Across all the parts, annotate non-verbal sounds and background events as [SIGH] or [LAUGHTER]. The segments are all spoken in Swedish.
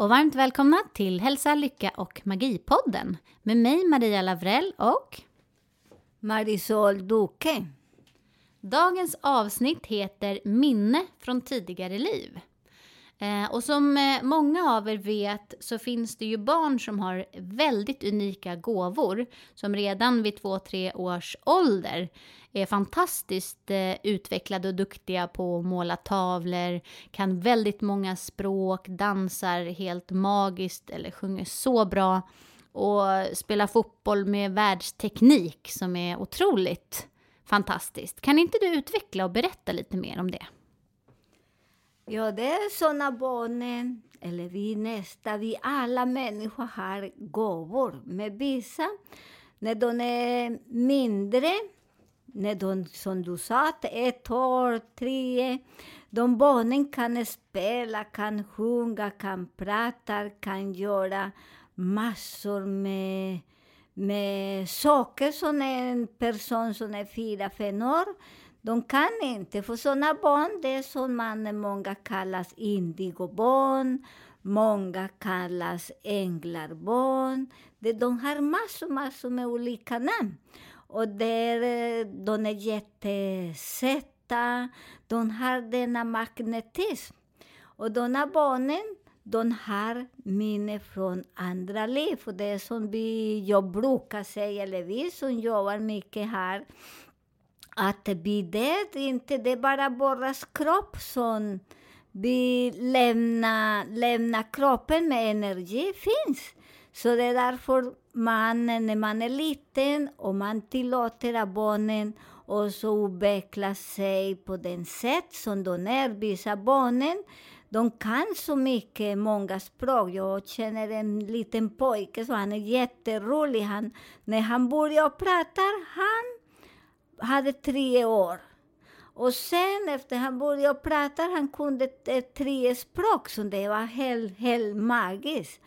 Och varmt välkomna till Hälsa, Lycka och Magipodden med mig Maria Lavrell och Marisol Duque. dagens avsnitt heter Minne från tidigare liv. Eh, och som eh, många av er vet så finns det ju barn som har väldigt unika gåvor som redan vid två, tre års ålder är fantastiskt eh, utvecklade och duktiga på att måla tavlor, kan väldigt många språk, dansar helt magiskt eller sjunger så bra och spelar fotboll med världsteknik som är otroligt fantastiskt. Kan inte du utveckla och berätta lite mer om det? Ja, det är såna barnen, eller vi nästa, vi alla människor har gåvor. Med vissa, när de är mindre, när de, som du sa, ett år, tre, de barnen kan spela, kan sjunga, kan prata, kan göra massor med, med saker som en person som är fyra, fem år de kan inte, för sådana barn, det är som man många kallas indigobarn, många kallas änglarbarn. Det, de har massor, massor med olika namn. Och där, eh, de är jättesöta, de har denna magnetism. Och de här barnen, de har minne från andra liv. Och det är som vi, jag brukar säga, eller vi som jobbar mycket här, att vi död, inte det är bara våras kropp som vi lämnar, lämnar kroppen med energi finns. Så det är därför man, när man är liten och man tillåter att barnen också utveckla sig på den sätt som de är. Vissa barnen, de kan så mycket, många språk. Jag känner en liten pojke, så han är jätterolig. Han, när han börjar prata, han hade tre år. Och sen efter han började prata, han kunde tre språk, så det var helt, helt magiskt.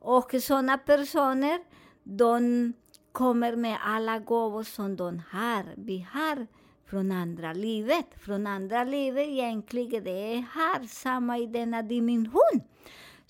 Och sådana personer, de kommer med alla gåvor som de har. Vi har från andra livet. Från andra livet egentligen, det är här, samma i denna dimension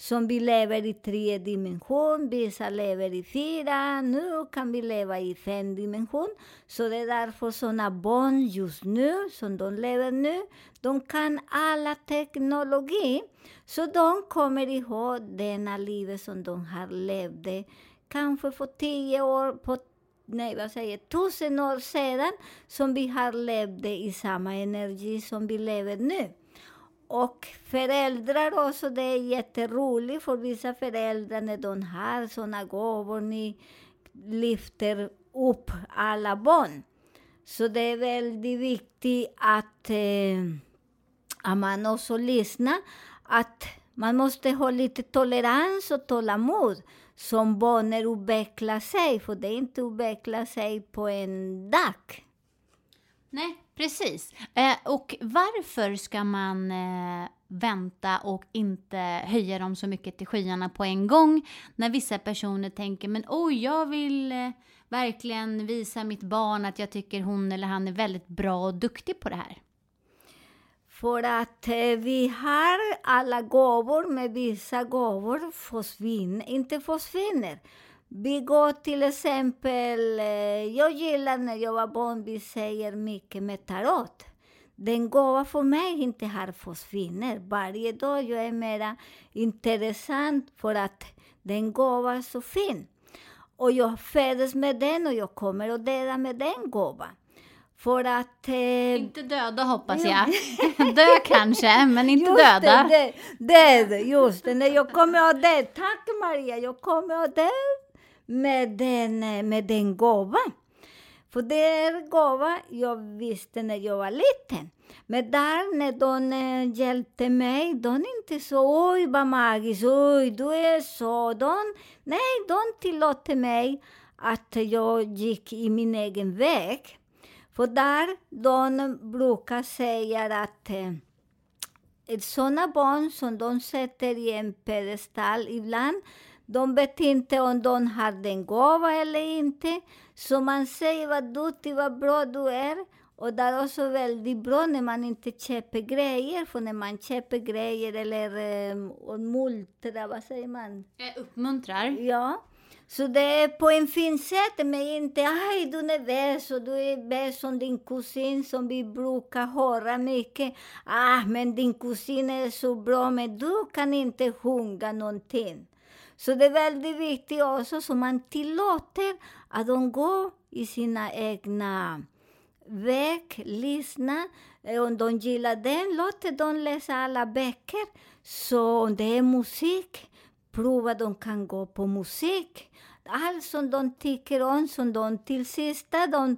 som vi lever i tre dimension, vissa lever i fyra, nu kan vi leva i fem dimension. Så det är därför sådana barn just nu, som de lever nu, de kan alla teknologi. Så de kommer ihåg denna livet som de har levt, kanske för tio år, på nej, vad säger tusen år sedan, som vi har levt i samma energi som vi lever nu. Och föräldrar också, det är jätteroligt för vissa föräldrar när de har såna gåvor, ni lyfter upp alla barn. Så det är väldigt viktigt att, eh, att man också lyssnar, att man måste ha lite tolerans och tålamod som barnen utvecklar sig, för det är inte utveckla sig på en dag. Nej, precis. Eh, och varför ska man eh, vänta och inte höja dem så mycket till skyarna på en gång? När vissa personer tänker, men oj, jag vill eh, verkligen visa mitt barn att jag tycker hon eller han är väldigt bra och duktig på det här. För att eh, vi har alla gåvor, men vissa gåvor försvinner, inte försvinner. Vi går till exempel, eh, jag gillar när jag var barn, vi säger mycket med tarot. Den gåva för mig inte har försvinner. Varje dag jag är mera intressant för att den gåva är så fin. Och jag föddes med den och jag kommer att dela med den gåvan. För att... Eh, Inte döda hoppas jag. [LAUGHS] Dö kanske, men inte just döda. Det, det, det, just det. Nej, Jag kommer att dö. Tack Maria. Jag kommer att dö med den, eh, med den gåvan. För det är gåva jag visste när jag var liten. Men där när de eh, hjälpte mig, de inte så oj vad magiskt, oj du är så. De, nej, de tillåter mig att jag gick i min egen väg. För där de brukar säga att eh, sådana barn som de sätter i en pedestal ibland, de vet inte om de har den gåva eller inte. Så man säger vad duktig, vad bra du är. Och det är också väldigt bra när man inte köper grejer, för när man köper grejer eller eh, och multrar, vad säger man? Jag uppmuntrar. Ja. Så det är på en fin sätt, men inte aj du är nervös och du är bäst som din kusin som vi brukar höra mycket. Ah, men din kusin är så bra, men du kan inte sjunga någonting. Så det är väldigt viktigt också, så man tillåter att de går i sina egna väg, lyssna. Eh, om de gillar den, låt dem läsa alla böcker. Så om det är musik, prova de kan gå på musik. Allt som de tycker om, som de till sista de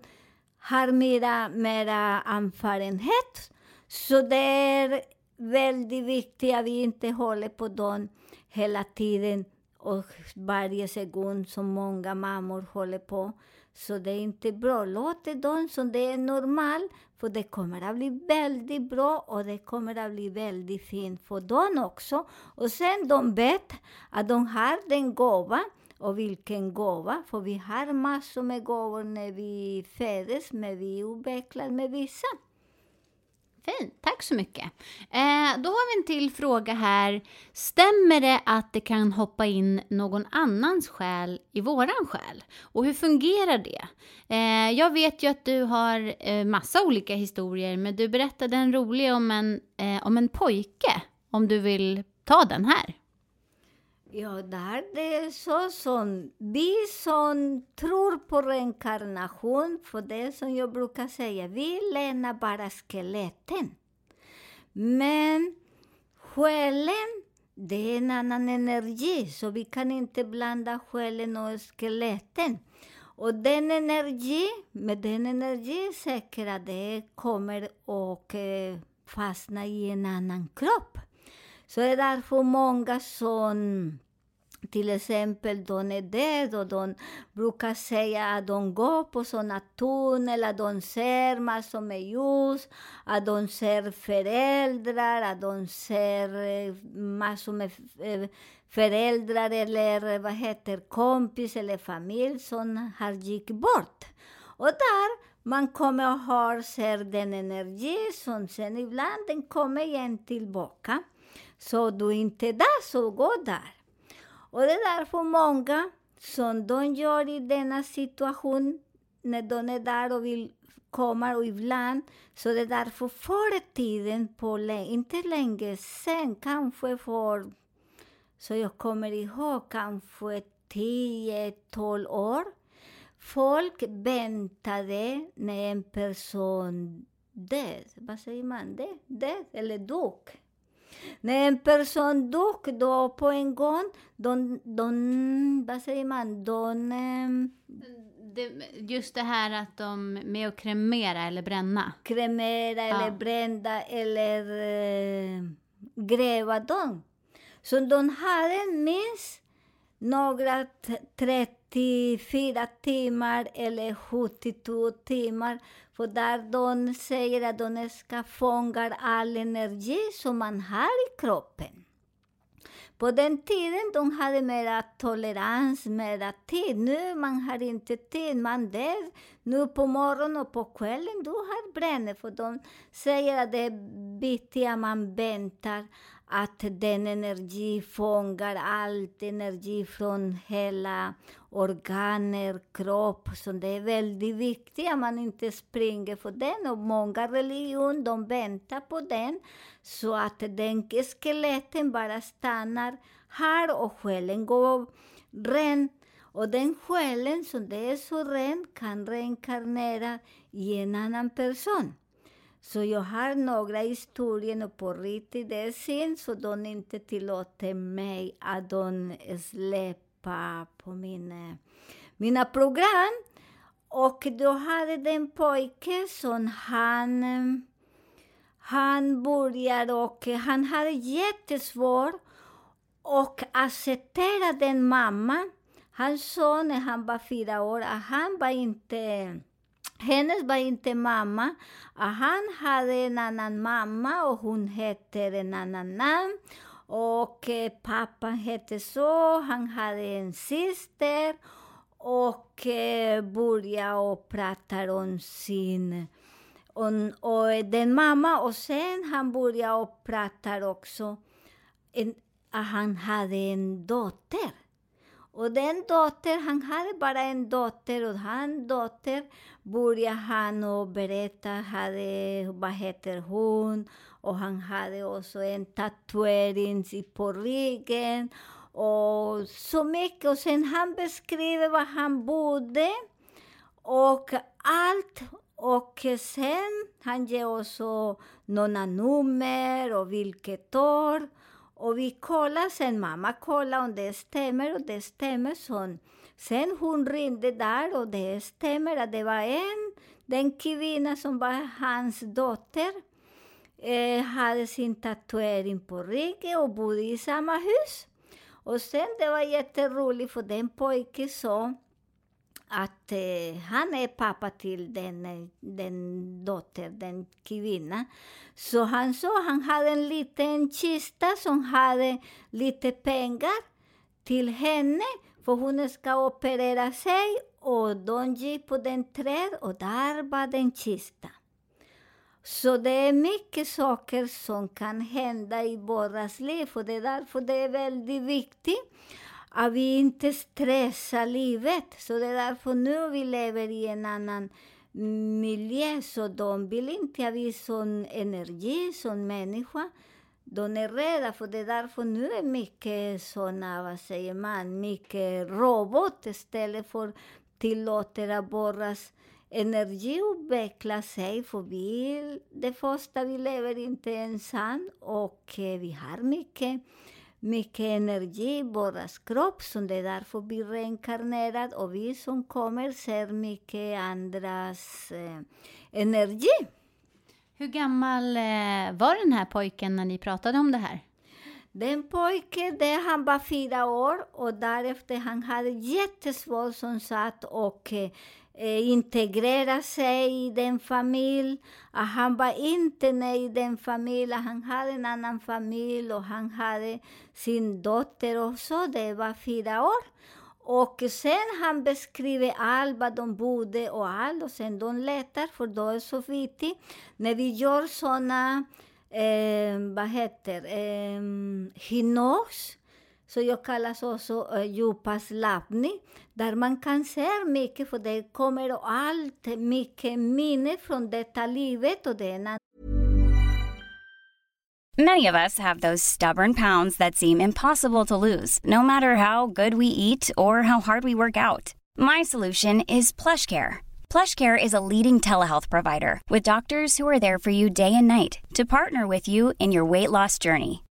har mera, mera erfarenhet. Så det är väldigt viktigt att vi inte håller på dem hela tiden och varje sekund som många mammor håller på. Så det är inte bra. Låt det dem som det är normalt, för det kommer att bli väldigt bra och det kommer att bli väldigt fint för dem också. Och sen de vet att de har den gåva och vilken gåva, för vi har massor med gåvor när vi föds, men vi utvecklar med vissa. Fint, tack så mycket. Eh, då har vi en till fråga här. Stämmer det att det kan hoppa in någon annans själ i våran själ? Och hur fungerar det? Eh, jag vet ju att du har eh, massa olika historier, men du berättade en rolig om en, eh, om en pojke. Om du vill ta den här. Ja, där det är så som vi som tror på reinkarnation, för det som jag brukar säga, vi lämnar bara skeletten. Men själen, det är en annan energi, så vi kan inte blanda själen och skeletten. Och den energi, med den energi är säker att det kommer och eh, fastna i en annan kropp. Så det är därför många som till exempel de är där och de brukar säga att de går på sådana tunnlar, att de ser massor med ljus, att de ser föräldrar, att de ser eh, massor med eh, föräldrar eller eh, vad heter kompis eller familj som har gick bort. Och där man kommer och har, ser den energi som sen ibland den kommer igen tillbaka. Så du inte där, så gå där. Och det är därför många som de gör i denna situation, när de är där och vill komma och ibland, så det är därför förr i tiden, på inte länge sen, kanske för, så jag kommer ihåg, kanske 10-12 år, folk väntade när en person död, vad säger man. Död eller dog. När en person dog då på en gång, de, vad säger man, ehm, de... Just det här att de med att kremera eller bränna? Kremera ja. eller brända eller eh, gräva dem. Så de hade minst några 30 84 timmar eller 72 timmar. För där de säger att de ska fånga all energi som man har i kroppen. På den tiden de hade mera tolerans, mera tid. Nu man har inte tid. Man dör nu på morgonen och på kvällen. Du har bränner. För de säger att det är viktiga man väntar att den energi fångar allt energi från hela organer, kropp. Så det är väldigt viktigt att man inte springer för den. Och många religioner, de väntar på den. Så att den skeletten bara stannar här och själen går ren. Och den själen som det är så ren kan reinkarnera i en annan person. Så jag har några historier och på riktigt det är synd så de inte tillåter mig att de släppa på mina, eh, mina program. Och då hade den pojke som han, han började och han hade jättesvårt att acceptera den mamma. Han sa när han var fyra år att han var inte hennes var inte mamma. Ah, han hade en annan mamma och hon hette en annan namn. Och eh, pappan hette så, han hade en syster och eh, började och prata om sin... om- och eh, den mamma, och sen han började och prata också en, att han hade en dotter. Och den dotter, han hade bara en dotter och han dotter började han och berätta, hade, vad heter hon? Och han hade också en tatuering på ryggen och så mycket. Och sen han beskriver var han bodde och allt. Och sen han ger också några nummer och vilket år. Och vi kollar sen, mamma kollade om det stämmer och det stämmer. Så. Sen hon ringde där och det stämmer att det var en, den kvinna som var hans dotter, eh, hade sin tatuering på ryggen och bodde i samma hus. Och sen det var jätteroligt för den pojken sa att eh, han är pappa till den, eh, den dotter, den kvinna. Så han sa han hade en liten kista som hade lite pengar till henne för hon ska operera sig och de gick på den träd och där var den kista. Så det är mycket saker som kan hända i våras liv och det är därför det är väldigt viktigt att vi inte stressar livet. Så det är därför nu vi lever i en annan miljö, så de vill inte att vi som energi, som människa, de är rädda, för det är därför nu är mycket såna, vad säger man, mycket robot istället för tillåter att borras energi utveckla sig, för vi, det första, vi lever inte ensam och eh, vi har mycket mycket energi i våras kropp, så det är därför vi reinkarnerar och vi som kommer ser mycket andras eh, energi. Hur gammal eh, var den här pojken när ni pratade om det här? Den pojken, det, han var fyra år och därefter han hade jättesvårt som sagt och eh, Eh, integrera sig i den familj. Att han var inte med i den familjen. Han hade en annan familj och han hade sin dotter också. Det var fyra år. Och sen han beskriver allt vad de bodde och allt och sen de letar för då är det så viktigt. När vi gör såna, eh, vad heter eh, hypnos, så jag kallas också eh, djupas lappning, där man kan se mycket, för det kommer allt mycket minne från detta livet och är Many of us have those stubborn pounds that seem impossible to lose, no matter how good we eat or how hard we work out. My solution is PlushCare. PlushCare is a leading telehealth provider with doctors who are there for you day and night to partner with you in your weight loss journey.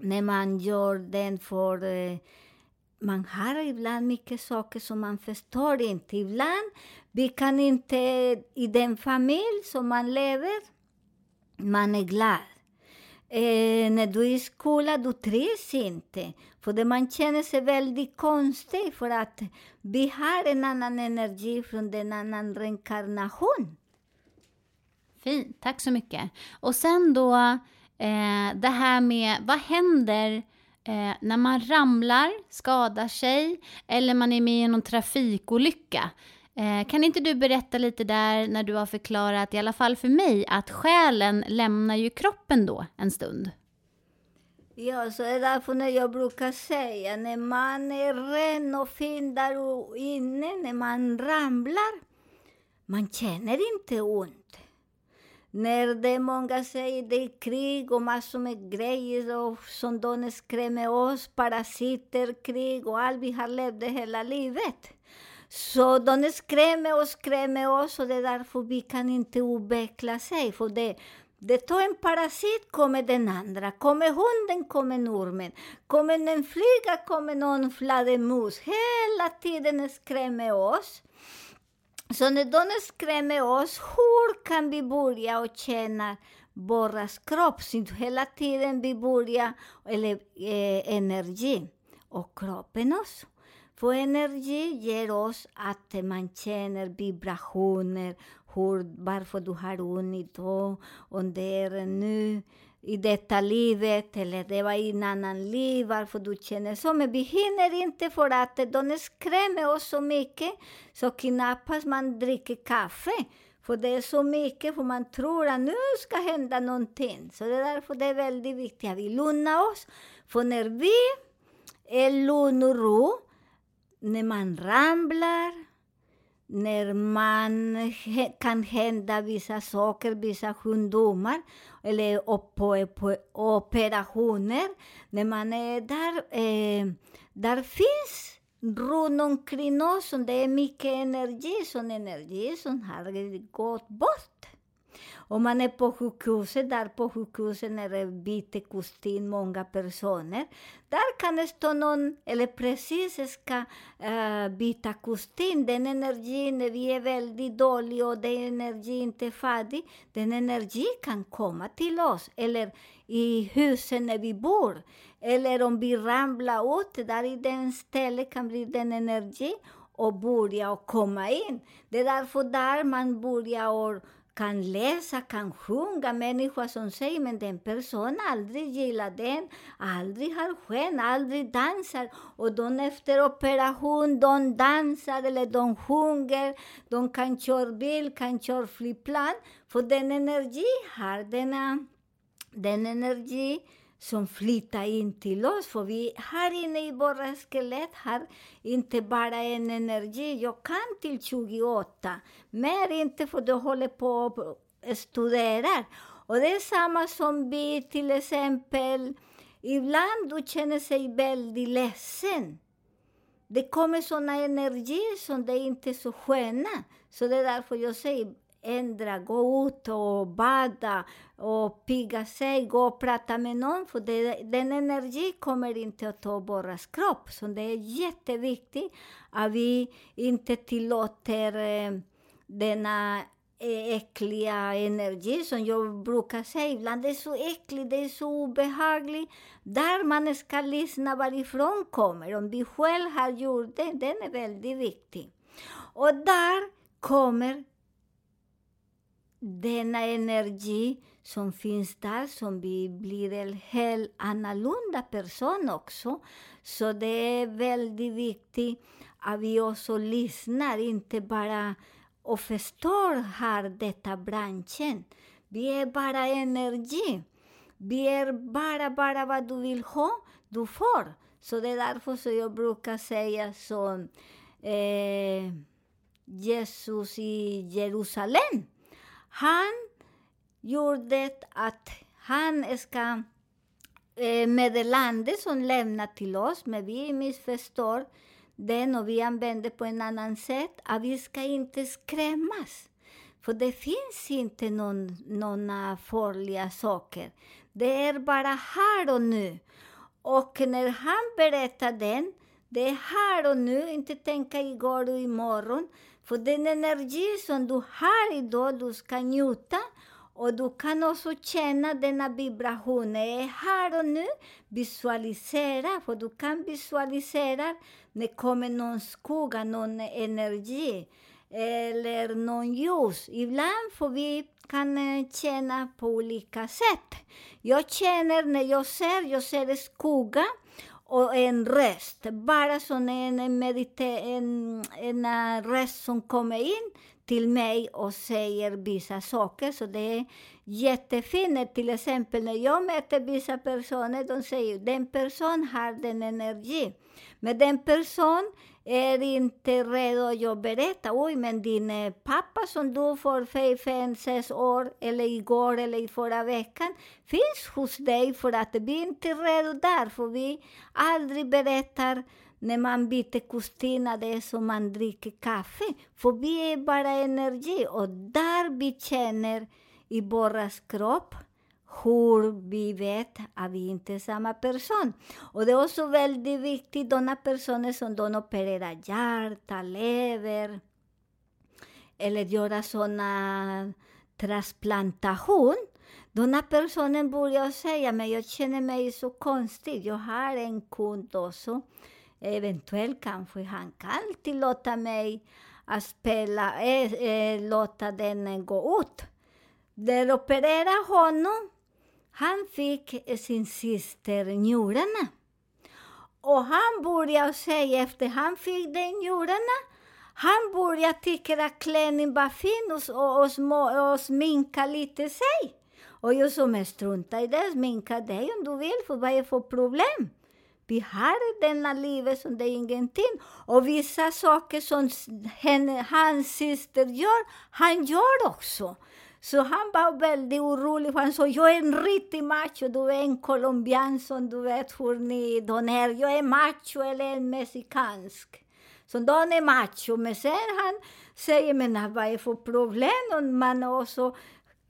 när man gör den för eh, man har ibland mycket saker som man förstår inte. Ibland vi kan inte, i den familj som man lever, man är glad. Eh, när du är i skolan, du trivs inte. För det man känner sig väldigt konstig, för att vi har en annan energi från en annan reinkarnation. Fint, tack så mycket. Och sen då eh, det här med vad händer eh, när man ramlar, skadar sig eller man är med i någon trafikolycka. Eh, kan inte du berätta lite där när du har förklarat, i alla fall för mig, att själen lämnar ju kroppen då en stund? Ja, så är det därför när jag brukar säga, när man är ren och fin där inne, när man ramlar, man känner inte ont. När det är många säger det är krig och massor med grejer och som de skrämmer oss, parasiter, krig och allt vi har levt hela livet. Så de skrämmer och skrämmer oss och det är därför vi kan inte utveckla sig. Eh, För det, det tar en parasit kommer den andra, kommer hunden kommer ormen, kommer en flyga kommer någon fladdermus. Hela tiden skrämmer oss. Så när de skrämmer oss, hur kan vi börja och känna våras kropp? Så hela tiden vi börjar, eller eh, energi, och kroppen också. För energi ger oss att man känner vibrationer, hur, varför du har ont idag, om det är nu i detta livet, eller det var i en annan liv, varför du känner så. Men vi hinner inte för att de skrämmer oss så mycket, så knappast man dricker kaffe. För det är så mycket, för man tror att nu ska hända någonting. Så det är därför det är väldigt viktigt att vi lugnar oss. För när vi är lugn och ro, när man ramlar, när man kan hända vissa saker, vissa sjukdomar eller på operationer. När man är där, eh, där finns runt omkring oss, det är mycket energi, sån energi som har gått bort. Om man är på sjukhuset, där på sjukhuset när det byter kostym många personer, där kan det stå någon, eller precis ska uh, byta kostym. Den energin, när vi är väldigt dåliga och den energin inte är färdig, den energin kan komma till oss. Eller i huset när vi bor. Eller om vi ramlar ut, där i den stället kan bli den energi och börja och komma in. Det är därför där man börjar och kan läsa, kan sjunga, människor som säger men den personen aldrig gillar den, aldrig har sken, aldrig dansar. Och de efter operation, de dansar eller de sjunger, de kan köra bil, kan köra flygplan. För den energi har denna, den energi som flyttar in till oss. För vi här inne i våra skelett har inte bara en energi. Jag kan till 28, mer inte för du håller på och studerar. Och det är samma som vi till exempel, ibland du känner sig väldigt ledsen. Det kommer såna energier som det inte är så sköna. Så det är därför jag säger, ändra, gå ut och bada och pigga sig, gå och prata med någon, för det, den energi kommer inte att ta vår kropp. Så det är jätteviktigt att vi inte tillåter eh, denna äckliga e, energi som jag brukar säga ibland. Det är så äckligt, det är så obehagligt. Där man ska lyssna varifrån kommer. Om vi själv har gjort det, den är väldigt viktig. Och där kommer denna energi som finns där, som vi blir en helt annorlunda person också. Så det är väldigt viktigt att vi också lyssnar, inte bara och förstår här detta branschen. Vi är bara energi. Vi är bara, bara vad du vill ha, du får. Så det är därför som jag brukar säga som eh, Jesus i Jerusalem. Han gjorde att han ska eh, meddelandet meddelande som lämnat till oss, men vi missförstår den och vi använder på en annan sätt, att vi ska inte skrämmas. För det finns inte någon, några farliga saker. Det är bara här och nu. Och när han berättar den, Det är här och nu, inte tänka igår och imorgon. För den energi som du har idag, du ska njuta. Och du kan också känna denna vibration. Det är här och nu. Visualisera, för du kan visualisera när det kommer någon skugga, någon energi eller någon ljus. Ibland får vi kan eh, känna på olika sätt. Jag känner när jag ser, jag ser skugga och en röst. Bara som en, medite en, en röst som kommer in till mig och säger vissa saker. Så det är jättefint. Till exempel när jag möter vissa personer, de säger den person har den energi. Men den person är inte redo att jag berättar. Oj, men din eh, pappa som dog för fem, sex år, eller igår eller i förra veckan, finns hos dig för att vi inte är redo där, för vi aldrig berättar när man byter kostym, det är som man dricker kaffe. För vi är e bara energi och där vi känner i vår kropp hur vi vet att vi inte är samma person. Och det är också väldigt viktigt, de personer som de opererar hjärta, lever, eller göra sådana transplantation. Den personen börjar säga, men jag känner mig så konstig. Jag har en kund också. Eventuellt kanske han kan tillåta mig att spela, äh, äh, låta den eh, gå ut. De opererade honom han fick sin syster njurarna. Och han började säga efter han fick den njurarna, han började tycka att klänningen var fin och, och, och, små, och sminka lite sig. Och jag som struntar i det, sminka dig om du vill, för vad är det för problem? Vi har denna livet som det är ingenting. Och vissa saker som henne, hans syster gör, han gör också. Så han var väldigt orolig, han sa jag är en riktig macho, du är en colombian som du vet hur ni donerar. är. Jag är macho eller en mexikansk. Så de är macho, men sen han säger, men vad är det för problem? Och man också,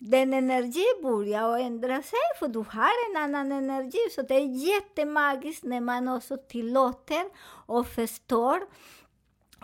den energi börjar ändra sig, för du har en annan energi. Så det är jättemagiskt när man också tillåter och förstår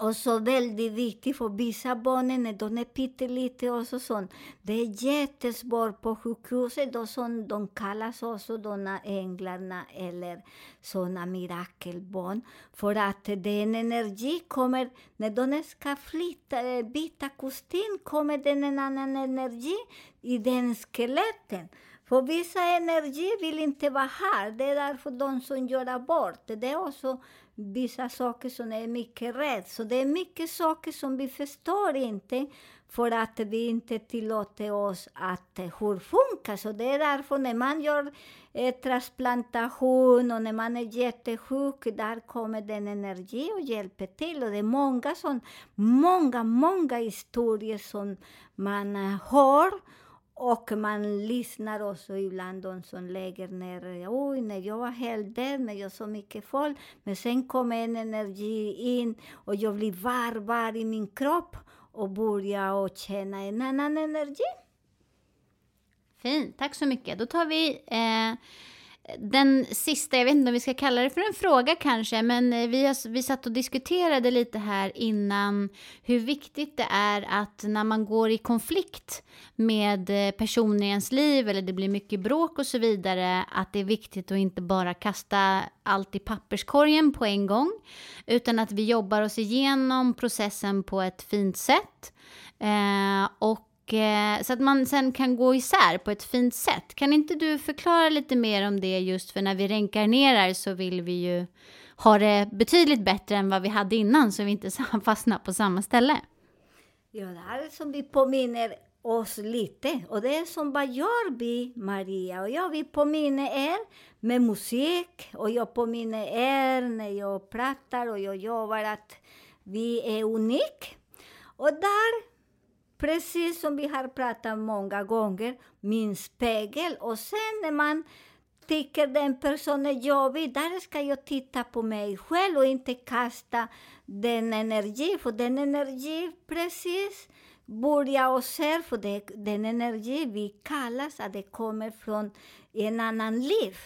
och så väldigt viktigt för vissa barn när de är pyttelite och så sånt. Det är jättesvårt på sjukhuset, då som de kallas eh, också de änglarna eller såna mirakelbarn. För att den energi kommer, när de ska flytta, byta kostym, kommer den en annan energi i den skeletten. För vissa energi vill inte vara här. Det är därför de som gör abort. Det är också vissa saker som är mycket rädda, Så det är mycket saker som vi förstår inte för att vi inte tillåter oss att eh, hur funkar. Så det är därför när man gör eh, transplantation och när man är jättesjuk, där kommer den energi och hjälper till. Och det är många, sån, många, många historier som man eh, hör och man lyssnar också ibland de som lägger ner, oj, när jag var helt död, men jag så mycket folk. Men sen kom en energi in och jag blir varm, varm i min kropp och börjar och känna en annan energi. Fint, tack så mycket. Då tar vi eh, den sista, jag vet inte om vi ska kalla det för en fråga kanske, men eh, vi, har, vi satt och diskuterade lite här innan hur viktigt det är att när man går i konflikt med eh, personer i ens liv eller det blir mycket bråk och så vidare, att det är viktigt att inte bara kasta allt i papperskorgen på en gång, utan att vi jobbar oss igenom processen på ett fint sätt. Eh, och Eh, så att man sen kan gå isär på ett fint sätt. Kan inte du förklara lite mer om det just för när vi reinkarnerar så vill vi ju ha det betydligt bättre än vad vi hade innan så vi inte [LAUGHS] fastnar på samma ställe. Ja, det här är som vi påminner oss lite. Och det är som vad gör vi, Maria och jag? Vi påminner er med musik och jag påminner er när jag pratar och jag jobbar att vi är unika. Och där Precis som vi har pratat många gånger, min spegel. Och sen när man tycker den personen är jobbig, där ska jag titta på mig själv och inte kasta den energi, för den energi precis börja och ser, för det, den energi vi kallas att det kommer från en annan liv.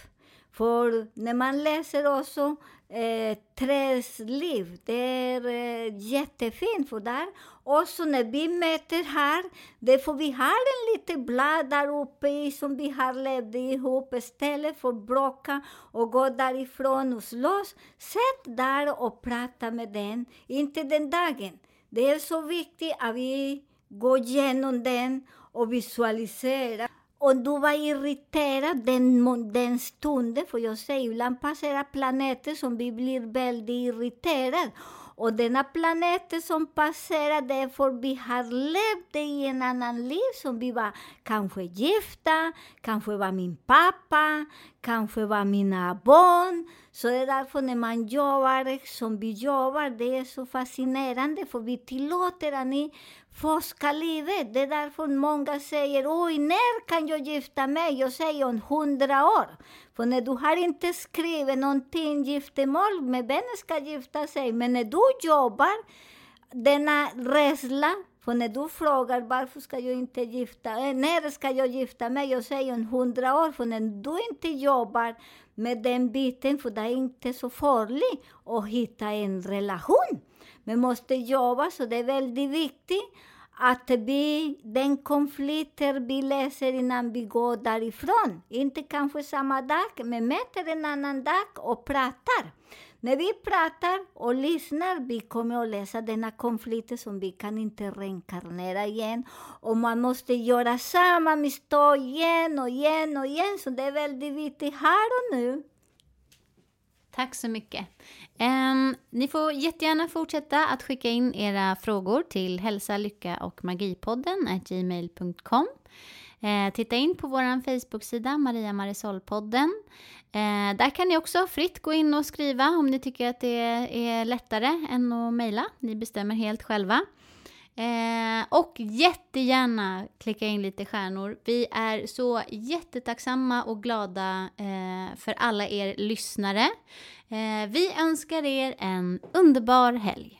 För när man läser också eh, Träds liv, det är eh, jättefint. För där, också när vi möter här, det får vi har en liten blad där uppe i som vi har levt ihop istället för att bråka och gå därifrån och slåss. Sätt där och prata med den, inte den dagen. Det är så viktigt att vi går igenom den och visualiserar. Om du var irriterad den, den stunden, för jag säger ibland passerar planeter som vi blir väldigt irriterade. Och denna planet som passerar, det är för vi har levt i en annan liv som vi var kanske gifta, kanske var min pappa, kanske var mina barn. Så det är därför när man jobbar som vi jobbar, det är så fascinerande för vi tillåter att ni Forskarlivet. Det är därför många säger oj, när kan jag gifta mig? Jag säger om hundra år. För när du har inte skrivit någonting giftermål med vem ska gifta sig, men när du jobbar, denna rädsla, för när du frågar varför ska jag inte gifta mig, när ska jag gifta mig? Jag säger om hundra år, för när du inte jobbar med den biten, för det är inte så farligt att hitta en relation. Men måste jobba, så det är väldigt viktigt att vi, den konflikter vi läser innan vi går därifrån, inte kanske samma dag, men möter en annan dag och pratar. När vi pratar och lyssnar, vi kommer att läsa denna konflikt som vi kan inte reinkarnera igen. Och man måste göra samma misstag igen och igen och igen, så det är väldigt viktigt här och nu. Tack så mycket. Um, ni får jättegärna fortsätta att skicka in era frågor till hälsa, lycka och magipodden gmail.com. Eh, titta in på vår Facebook-sida Maria Marisol-podden. Eh, där kan ni också fritt gå in och skriva om ni tycker att det är lättare än att mejla. Ni bestämmer helt själva. Eh, och jättegärna klicka in lite stjärnor. Vi är så jättetacksamma och glada eh, för alla er lyssnare. Eh, vi önskar er en underbar helg.